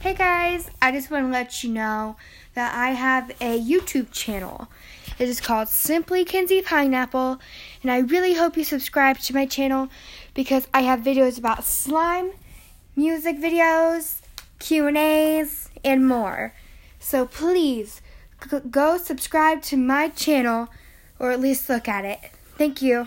Hey guys, I just want to let you know that I have a YouTube channel. It is called Simply Kinsey Pineapple, and I really hope you subscribe to my channel because I have videos about slime, music videos, Q&As, and more. So please go subscribe to my channel or at least look at it. Thank you.